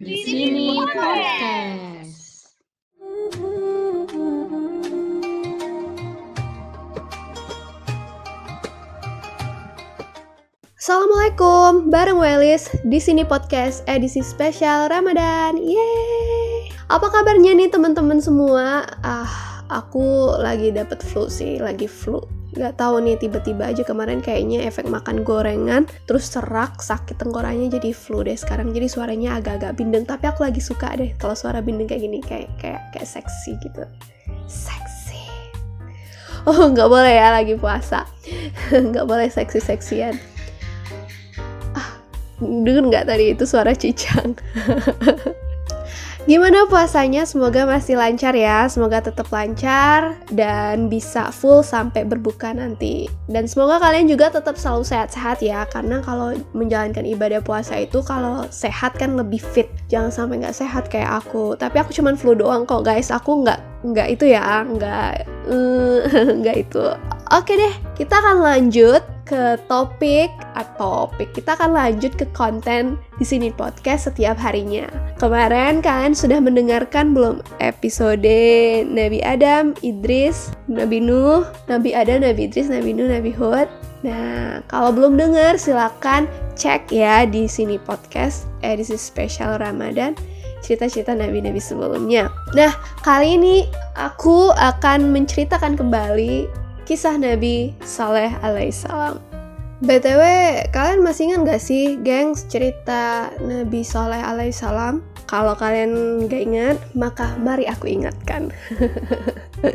Di sini podcast. Assalamualaikum, bareng Welis di sini podcast edisi spesial Ramadan. Yeay! Apa kabarnya nih teman-teman semua? Ah, aku lagi dapet flu sih, lagi flu. Gak tahu nih tiba-tiba aja kemarin kayaknya efek makan gorengan terus serak sakit tenggorokannya jadi flu deh sekarang. Jadi suaranya agak-agak bindeng tapi aku lagi suka deh kalau suara bindeng kayak gini kayak kayak kayak seksi gitu. Seksi. Oh nggak boleh ya lagi puasa. Nggak boleh seksi seksian Dengar nggak tadi? Itu suara cicang? Gimana puasanya? Semoga masih lancar ya. Semoga tetap lancar dan bisa full sampai berbuka nanti. Dan semoga kalian juga tetap selalu sehat-sehat ya. Karena kalau menjalankan ibadah puasa itu kalau sehat kan lebih fit. Jangan sampai nggak sehat kayak aku. Tapi aku cuman flu doang kok guys. Aku nggak nggak itu ya. Nggak uh, nggak itu. Oke deh, kita akan lanjut ke topik atau topik kita akan lanjut ke konten di sini podcast setiap harinya. Kemarin kalian sudah mendengarkan belum episode Nabi Adam, Idris, Nabi Nuh, Nabi Adam, Nabi Idris, Nabi Nuh, Nabi Hud. Nah, kalau belum dengar silakan cek ya di sini podcast edisi spesial Ramadan cerita-cerita nabi-nabi sebelumnya. Nah, kali ini aku akan menceritakan kembali kisah Nabi Saleh alaihissalam. BTW, kalian masih ingat gak sih, gengs, cerita Nabi Saleh alaihissalam? Kalau kalian gak ingat, maka mari aku ingatkan.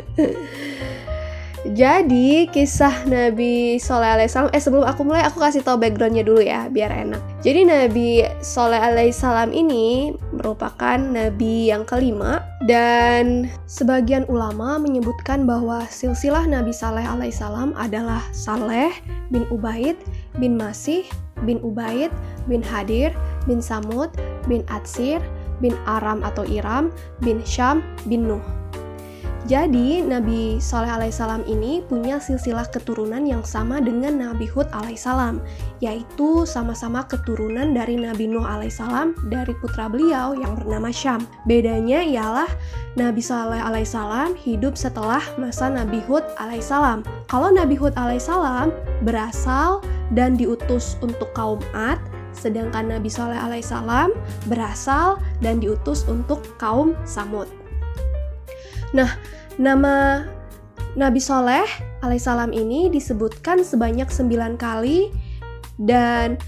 Jadi kisah Nabi Soleh alaihissalam Eh sebelum aku mulai aku kasih tahu backgroundnya dulu ya biar enak. Jadi Nabi Soleh alaihissalam ini merupakan Nabi yang kelima Dan sebagian ulama menyebutkan bahwa silsilah Nabi Saleh alaihissalam adalah Saleh bin Ubaid bin Masih bin Ubaid bin Hadir bin Samud bin Atsir bin Aram atau Iram bin Syam bin Nuh jadi Nabi Saleh alaihissalam ini punya silsilah keturunan yang sama dengan Nabi Hud alaihissalam, yaitu sama-sama keturunan dari Nabi Nuh alaihissalam dari putra beliau yang bernama Syam. Bedanya ialah Nabi Saleh alaihissalam hidup setelah masa Nabi Hud alaihissalam. Kalau Nabi Hud alaihissalam berasal dan diutus untuk kaum Ad, sedangkan Nabi Saleh alaihissalam berasal dan diutus untuk kaum Samud. Nah, nama Nabi Soleh alaihissalam ini disebutkan sebanyak 9 kali dan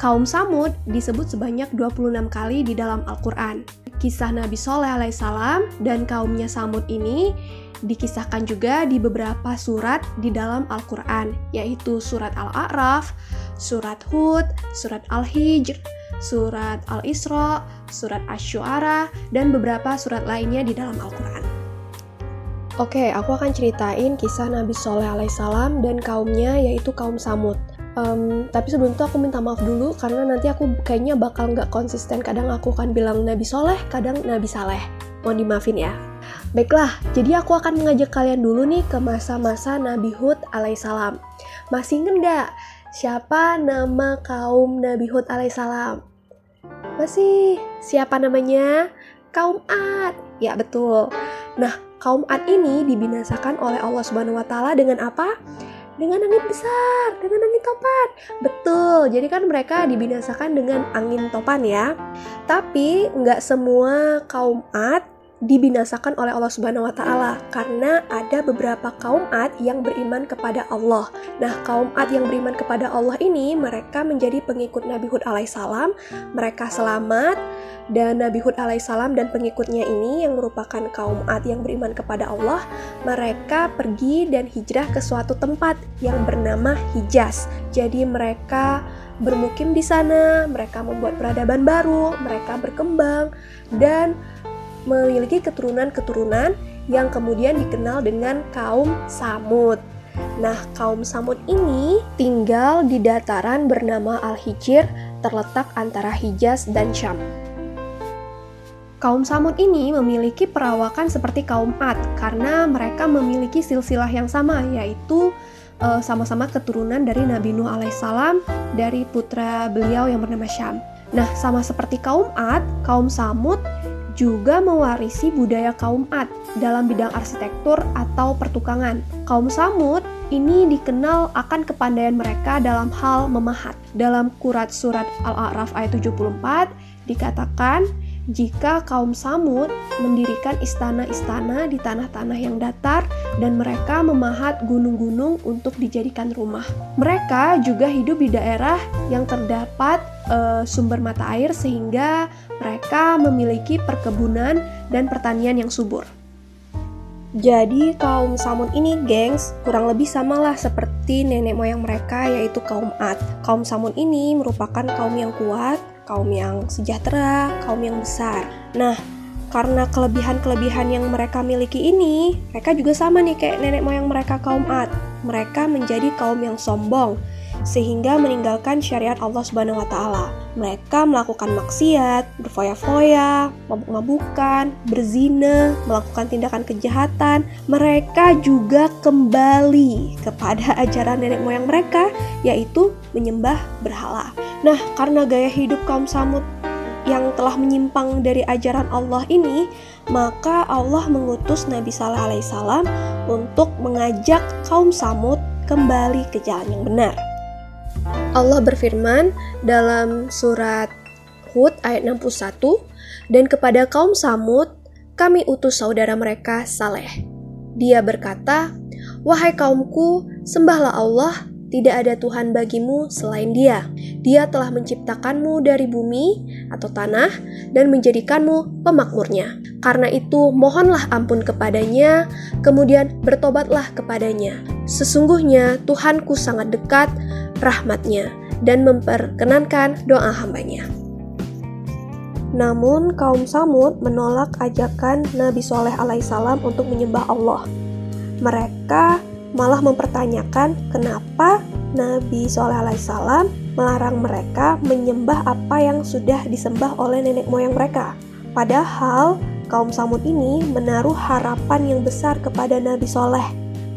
kaum Samud disebut sebanyak 26 kali di dalam Al-Quran. Kisah Nabi Soleh alaihissalam dan kaumnya Samud ini dikisahkan juga di beberapa surat di dalam Al-Quran, yaitu surat Al-A'raf, surat Hud, surat Al-Hijr, surat Al-Isra, surat Asy-Syu'ara, dan beberapa surat lainnya di dalam Al-Quran. Oke, aku akan ceritain kisah Nabi Soleh alaihissalam dan kaumnya yaitu kaum Samud. Um, tapi sebelum itu aku minta maaf dulu karena nanti aku kayaknya bakal nggak konsisten. Kadang aku akan bilang Nabi Soleh, kadang Nabi Saleh. Mohon dimaafin ya. Baiklah, jadi aku akan mengajak kalian dulu nih ke masa-masa Nabi Hud alaihissalam. Masih inget nggak siapa nama kaum Nabi Hud alaihissalam? Masih, siapa namanya? Kaum Ad. Ya, betul. Nah, kaum Ad ini dibinasakan oleh Allah Subhanahu wa taala dengan apa? Dengan angin besar, dengan angin topan. Betul, jadi kan mereka dibinasakan dengan angin topan ya. Tapi nggak semua kaum Ad dibinasakan oleh Allah Subhanahu wa taala karena ada beberapa kaum Ad yang beriman kepada Allah. Nah, kaum Ad yang beriman kepada Allah ini mereka menjadi pengikut Nabi Hud alaihissalam, mereka selamat dan Nabi Hud alaihissalam dan pengikutnya ini yang merupakan kaum Ad yang beriman kepada Allah, mereka pergi dan hijrah ke suatu tempat yang bernama Hijaz. Jadi mereka bermukim di sana, mereka membuat peradaban baru, mereka berkembang dan memiliki keturunan-keturunan yang kemudian dikenal dengan kaum Samud. Nah, kaum Samud ini tinggal di dataran bernama Al-Hijr, terletak antara Hijaz dan Syam. Kaum Samud ini memiliki perawakan seperti kaum Ad karena mereka memiliki silsilah yang sama yaitu sama sama-sama keturunan dari Nabi Nuh alaihissalam dari putra beliau yang bernama Syam. Nah, sama seperti kaum Ad, kaum Samud juga mewarisi budaya kaum Ad dalam bidang arsitektur atau pertukangan. Kaum Samud ini dikenal akan kepandaian mereka dalam hal memahat. Dalam Qurat Surat Al-A'raf ayat 74 dikatakan jika kaum Samud mendirikan istana-istana di tanah-tanah yang datar dan mereka memahat gunung-gunung untuk dijadikan rumah. Mereka juga hidup di daerah yang terdapat e, sumber mata air sehingga mereka memiliki perkebunan dan pertanian yang subur. Jadi kaum Samud ini, gengs, kurang lebih samalah seperti nenek moyang mereka yaitu kaum Ad. Kaum Samud ini merupakan kaum yang kuat, kaum yang sejahtera, kaum yang besar. Nah, karena kelebihan-kelebihan yang mereka miliki ini, mereka juga sama nih kayak nenek moyang mereka kaum Ad. Mereka menjadi kaum yang sombong, sehingga meninggalkan syariat Allah Subhanahu wa taala. Mereka melakukan maksiat, berfoya-foya, mabuk-mabukan, berzina, melakukan tindakan kejahatan. Mereka juga kembali kepada ajaran nenek moyang mereka yaitu menyembah berhala. Nah, karena gaya hidup kaum Samud yang telah menyimpang dari ajaran Allah ini, maka Allah mengutus Nabi Sallallahu Alaihi Wasallam untuk mengajak kaum Samud kembali ke jalan yang benar. Allah berfirman dalam surat Hud ayat 61, dan kepada kaum Samud kami utus saudara mereka Saleh. Dia berkata, Wahai kaumku, sembahlah Allah, tidak ada Tuhan bagimu selain dia. Dia telah menciptakanmu dari bumi atau tanah dan menjadikanmu pemakmurnya. Karena itu, mohonlah ampun kepadanya, kemudian bertobatlah kepadanya. Sesungguhnya Tuhanku sangat dekat, rahmatnya dan memperkenankan doa hambanya. Namun kaum Samud menolak ajakan Nabi Soleh alaihissalam untuk menyembah Allah. Mereka malah mempertanyakan kenapa Nabi Soleh alaihissalam melarang mereka menyembah apa yang sudah disembah oleh nenek moyang mereka. Padahal kaum Samud ini menaruh harapan yang besar kepada Nabi Soleh,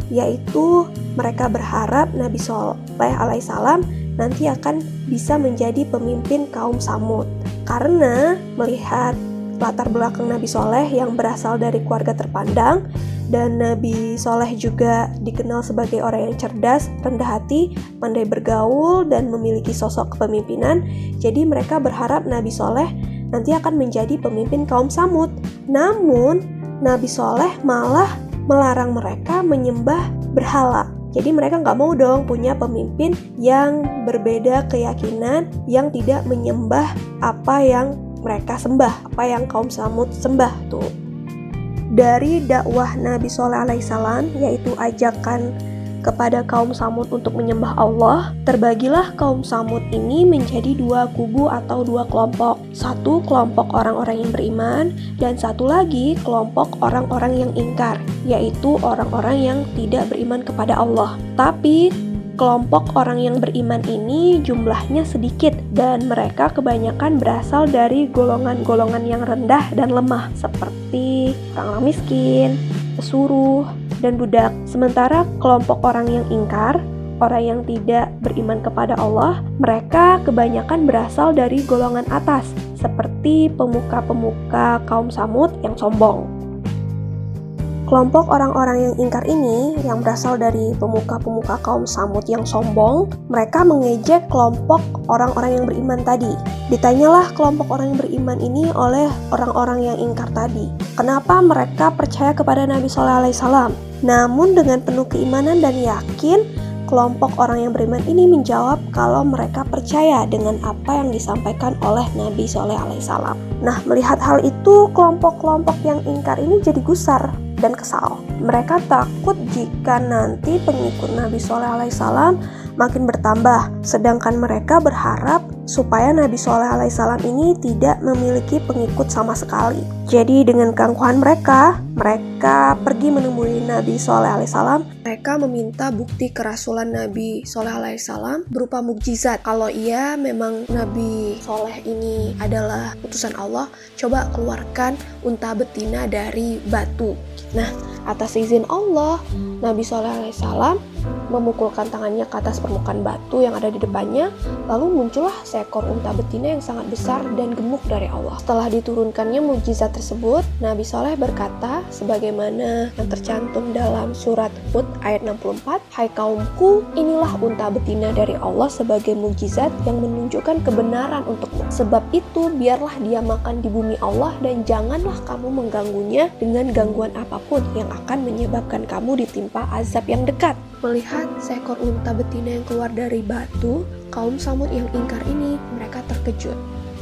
yaitu mereka berharap Nabi Soleh alaihissalam nanti akan bisa menjadi pemimpin kaum Samud. Karena melihat latar belakang Nabi Soleh yang berasal dari keluarga terpandang dan Nabi Soleh juga dikenal sebagai orang yang cerdas, rendah hati, pandai bergaul, dan memiliki sosok kepemimpinan. Jadi mereka berharap Nabi Soleh nanti akan menjadi pemimpin kaum Samud. Namun Nabi Soleh malah melarang mereka menyembah berhala. Jadi mereka nggak mau dong punya pemimpin yang berbeda keyakinan, yang tidak menyembah apa yang mereka sembah, apa yang kaum Samud sembah tuh. Dari dakwah Nabi Soleh alaihissalam, yaitu ajakan kepada kaum Samud untuk menyembah Allah, terbagilah kaum Samud ini menjadi dua kubu atau dua kelompok. Satu kelompok orang-orang yang beriman dan satu lagi kelompok orang-orang yang ingkar, yaitu orang-orang yang tidak beriman kepada Allah. Tapi kelompok orang yang beriman ini jumlahnya sedikit dan mereka kebanyakan berasal dari golongan-golongan yang rendah dan lemah seperti orang-orang miskin, pesuruh, dan budak. Sementara kelompok orang yang ingkar, orang yang tidak beriman kepada Allah, mereka kebanyakan berasal dari golongan atas, seperti pemuka-pemuka kaum Samud yang sombong. Kelompok orang-orang yang ingkar ini, yang berasal dari pemuka-pemuka kaum Samud yang sombong, mereka mengejek kelompok orang-orang yang beriman tadi. Ditanyalah kelompok orang yang beriman ini oleh orang-orang yang ingkar tadi, kenapa mereka percaya kepada Nabi Sallallahu Alaihi Wasallam? Namun dengan penuh keimanan dan yakin, kelompok orang yang beriman ini menjawab kalau mereka percaya dengan apa yang disampaikan oleh Nabi Sallallahu Alaihi Wasallam. Nah, melihat hal itu, kelompok-kelompok yang ingkar ini jadi gusar dan kesal. Mereka takut jika nanti pengikut Nabi Sallallahu Alaihi Wasallam makin bertambah, sedangkan mereka berharap supaya Nabi Soleh alaihissalam ini tidak memiliki pengikut sama sekali. Jadi dengan keangkuhan mereka, mereka pergi menemui Nabi Soleh alaihissalam. Mereka meminta bukti kerasulan Nabi Soleh alaihissalam berupa mukjizat. Kalau ia memang Nabi Soleh ini adalah utusan Allah, coba keluarkan unta betina dari batu. Nah, atas izin Allah, Nabi Soleh alaihissalam memukulkan tangannya ke atas permukaan batu yang ada di depannya, lalu muncullah seekor unta betina yang sangat besar dan gemuk dari Allah. Setelah diturunkannya mujizat tersebut, Nabi Soleh berkata, sebagaimana yang tercantum dalam surat Hud ayat 64, Hai kaumku, inilah unta betina dari Allah sebagai mujizat yang menunjukkan kebenaran untukmu. Sebab itu, biarlah dia makan di bumi Allah dan janganlah kamu mengganggunya dengan gangguan apa pun yang akan menyebabkan kamu ditimpa azab yang dekat. Melihat seekor unta betina yang keluar dari batu, kaum Samud yang ingkar ini mereka terkejut.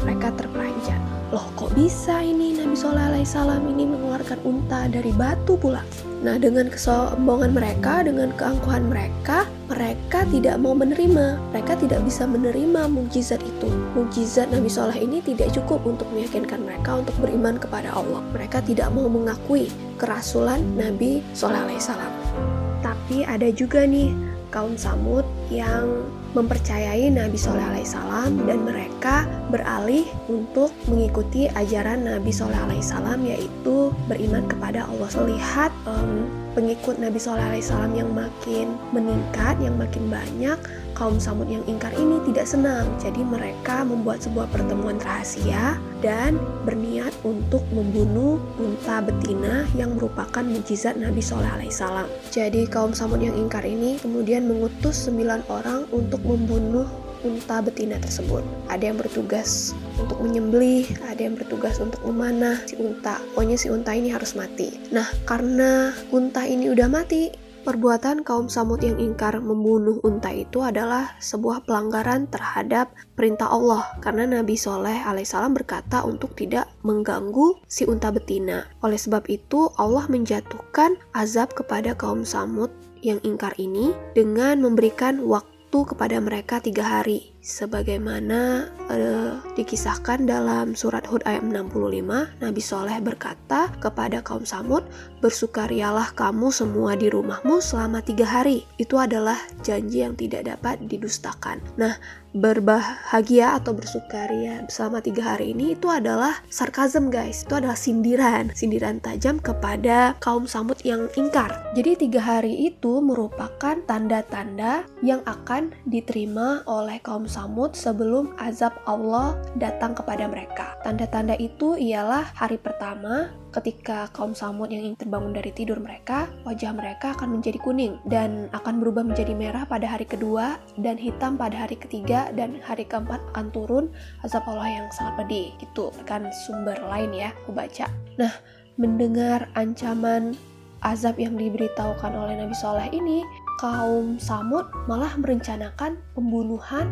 Mereka terperanjat. Loh kok bisa ini Nabi Soleh alaihissalam ini mengeluarkan unta dari batu pula? Nah dengan kesombongan mereka, dengan keangkuhan mereka, mereka tidak mau menerima. Mereka tidak bisa menerima mujizat itu. Mujizat Nabi Soleh ini tidak cukup untuk meyakinkan mereka untuk beriman kepada Allah. Mereka tidak mau mengakui kerasulan Nabi Soleh alaihissalam. Tapi ada juga nih kaum Samud yang mempercayai Nabi Soleh alaihissalam dan mereka beralih untuk mengikuti ajaran Nabi Soleh alaihissalam yaitu beriman kepada Allah. Melihat um, pengikut Nabi Soleh alaihissalam yang makin meningkat, yang makin banyak, kaum Samud yang ingkar ini tidak senang. Jadi mereka membuat sebuah pertemuan rahasia dan berniat untuk membunuh unta betina yang merupakan mujizat Nabi Soleh alaihissalam. Jadi kaum Samud yang ingkar ini kemudian mengutus sembilan orang untuk membunuh unta betina tersebut. Ada yang bertugas untuk menyembelih, ada yang bertugas untuk memanah si unta. Pokoknya si unta ini harus mati. Nah, karena unta ini udah mati, Perbuatan kaum Samud yang ingkar membunuh unta itu adalah sebuah pelanggaran terhadap perintah Allah karena Nabi Soleh alaihissalam berkata untuk tidak mengganggu si unta betina. Oleh sebab itu Allah menjatuhkan azab kepada kaum Samud yang ingkar ini dengan memberikan waktu kepada mereka tiga hari sebagaimana uh, dikisahkan dalam surat Hud ayat 65 Nabi Soleh berkata kepada kaum Samud bersukarialah kamu semua di rumahmu selama tiga hari. Itu adalah janji yang tidak dapat didustakan. Nah berbahagia atau bersukaria selama tiga hari ini itu adalah sarkasm guys. Itu adalah sindiran. Sindiran tajam kepada kaum Samud yang ingkar. Jadi tiga hari itu merupakan tanda-tanda yang akan diterima oleh kaum Samud sebelum azab Allah datang kepada mereka. Tanda-tanda itu ialah hari pertama ketika kaum Samud yang ingin terbangun dari tidur mereka, wajah mereka akan menjadi kuning dan akan berubah menjadi merah pada hari kedua dan hitam pada hari ketiga dan hari keempat akan turun azab Allah yang sangat pedih. Itu kan sumber lain ya, aku baca. Nah, mendengar ancaman azab yang diberitahukan oleh Nabi Soleh ini, kaum Samud malah merencanakan pembunuhan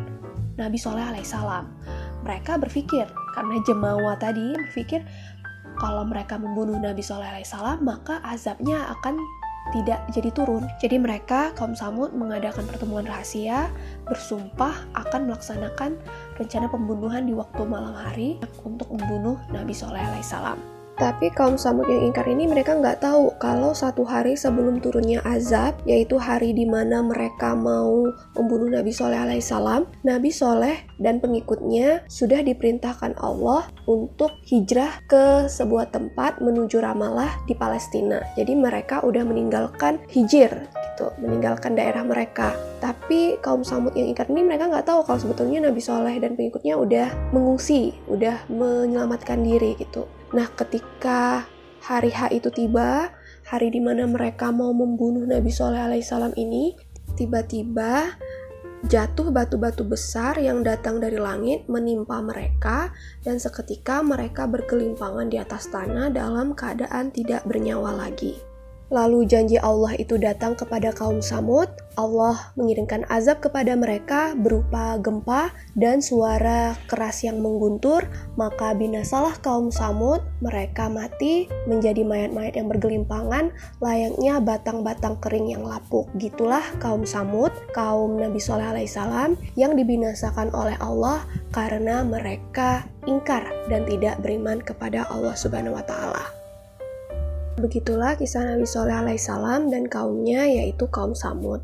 Nabi Soleh alaihissalam. Mereka berpikir, karena jemawa tadi berpikir kalau mereka membunuh Nabi Soleh alaihissalam, maka azabnya akan tidak jadi turun. Jadi mereka kaum Samud mengadakan pertemuan rahasia, bersumpah akan melaksanakan rencana pembunuhan di waktu malam hari untuk membunuh Nabi Soleh alaihissalam. Tapi kaum Samud yang ingkar ini mereka nggak tahu kalau satu hari sebelum turunnya azab, yaitu hari di mana mereka mau membunuh Nabi Soleh alaihissalam, Nabi Soleh dan pengikutnya sudah diperintahkan Allah untuk hijrah ke sebuah tempat menuju Ramallah di Palestina. Jadi mereka udah meninggalkan hijir gitu, meninggalkan daerah mereka. Tapi kaum Samud yang ingkar ini mereka nggak tahu kalau sebetulnya Nabi Soleh dan pengikutnya udah mengungsi, udah menyelamatkan diri gitu. Nah, ketika hari H itu tiba, hari di mana mereka mau membunuh Nabi Soleh alaihissalam ini, tiba-tiba jatuh batu-batu besar yang datang dari langit menimpa mereka dan seketika mereka berkelimpangan di atas tanah dalam keadaan tidak bernyawa lagi. Lalu janji Allah itu datang kepada kaum Samud. Allah mengirimkan azab kepada mereka berupa gempa dan suara keras yang mengguntur. Maka binasalah kaum Samud. Mereka mati menjadi mayat-mayat yang bergelimpangan, layaknya batang-batang kering yang lapuk. Gitulah kaum Samud, kaum Nabi Soleh alaihissalam yang dibinasakan oleh Allah karena mereka ingkar dan tidak beriman kepada Allah Subhanahu wa Ta'ala. Begitulah kisah Nabi Soleh alaihissalam dan kaumnya yaitu kaum Samud.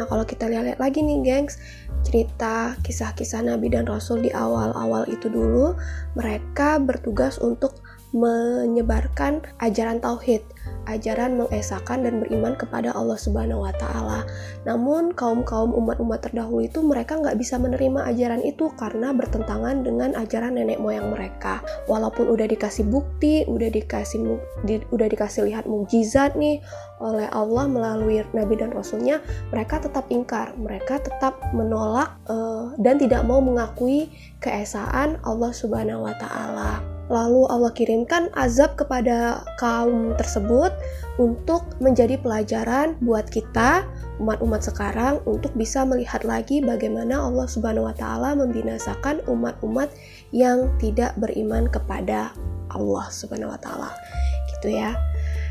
Nah kalau kita lihat lagi nih gengs, cerita kisah-kisah Nabi dan Rasul di awal-awal itu dulu, mereka bertugas untuk menyebarkan ajaran tauhid ajaran mengesahkan dan beriman kepada Allah Subhanahu wa Ta'ala. Namun, kaum-kaum umat-umat terdahulu itu mereka nggak bisa menerima ajaran itu karena bertentangan dengan ajaran nenek moyang mereka. Walaupun udah dikasih bukti, udah dikasih di, udah dikasih lihat mukjizat nih oleh Allah melalui nabi dan rasulnya, mereka tetap ingkar, mereka tetap menolak uh, dan tidak mau mengakui keesaan Allah Subhanahu wa Ta'ala. Lalu Allah kirimkan azab kepada kaum tersebut untuk menjadi pelajaran buat kita umat-umat sekarang untuk bisa melihat lagi bagaimana Allah Subhanahu wa taala membinasakan umat-umat yang tidak beriman kepada Allah Subhanahu wa taala. Gitu ya.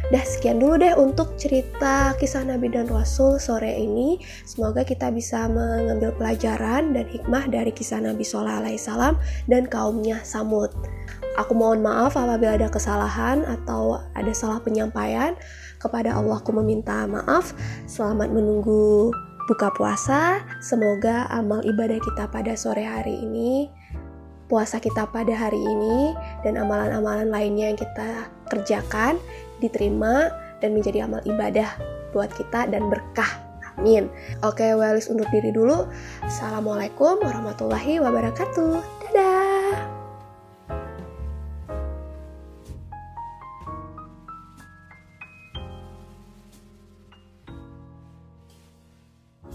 Dah sekian dulu deh untuk cerita kisah Nabi dan Rasul sore ini. Semoga kita bisa mengambil pelajaran dan hikmah dari kisah Nabi Sallallahu Alaihi Wasallam dan kaumnya Samud. Aku mohon maaf apabila ada kesalahan atau ada salah penyampaian. Kepada Allah aku meminta maaf. Selamat menunggu buka puasa. Semoga amal ibadah kita pada sore hari ini, puasa kita pada hari ini, dan amalan-amalan lainnya yang kita kerjakan diterima dan menjadi amal ibadah buat kita dan berkah. Amin. Oke, Welis undur diri dulu. Assalamualaikum warahmatullahi wabarakatuh. Dadah.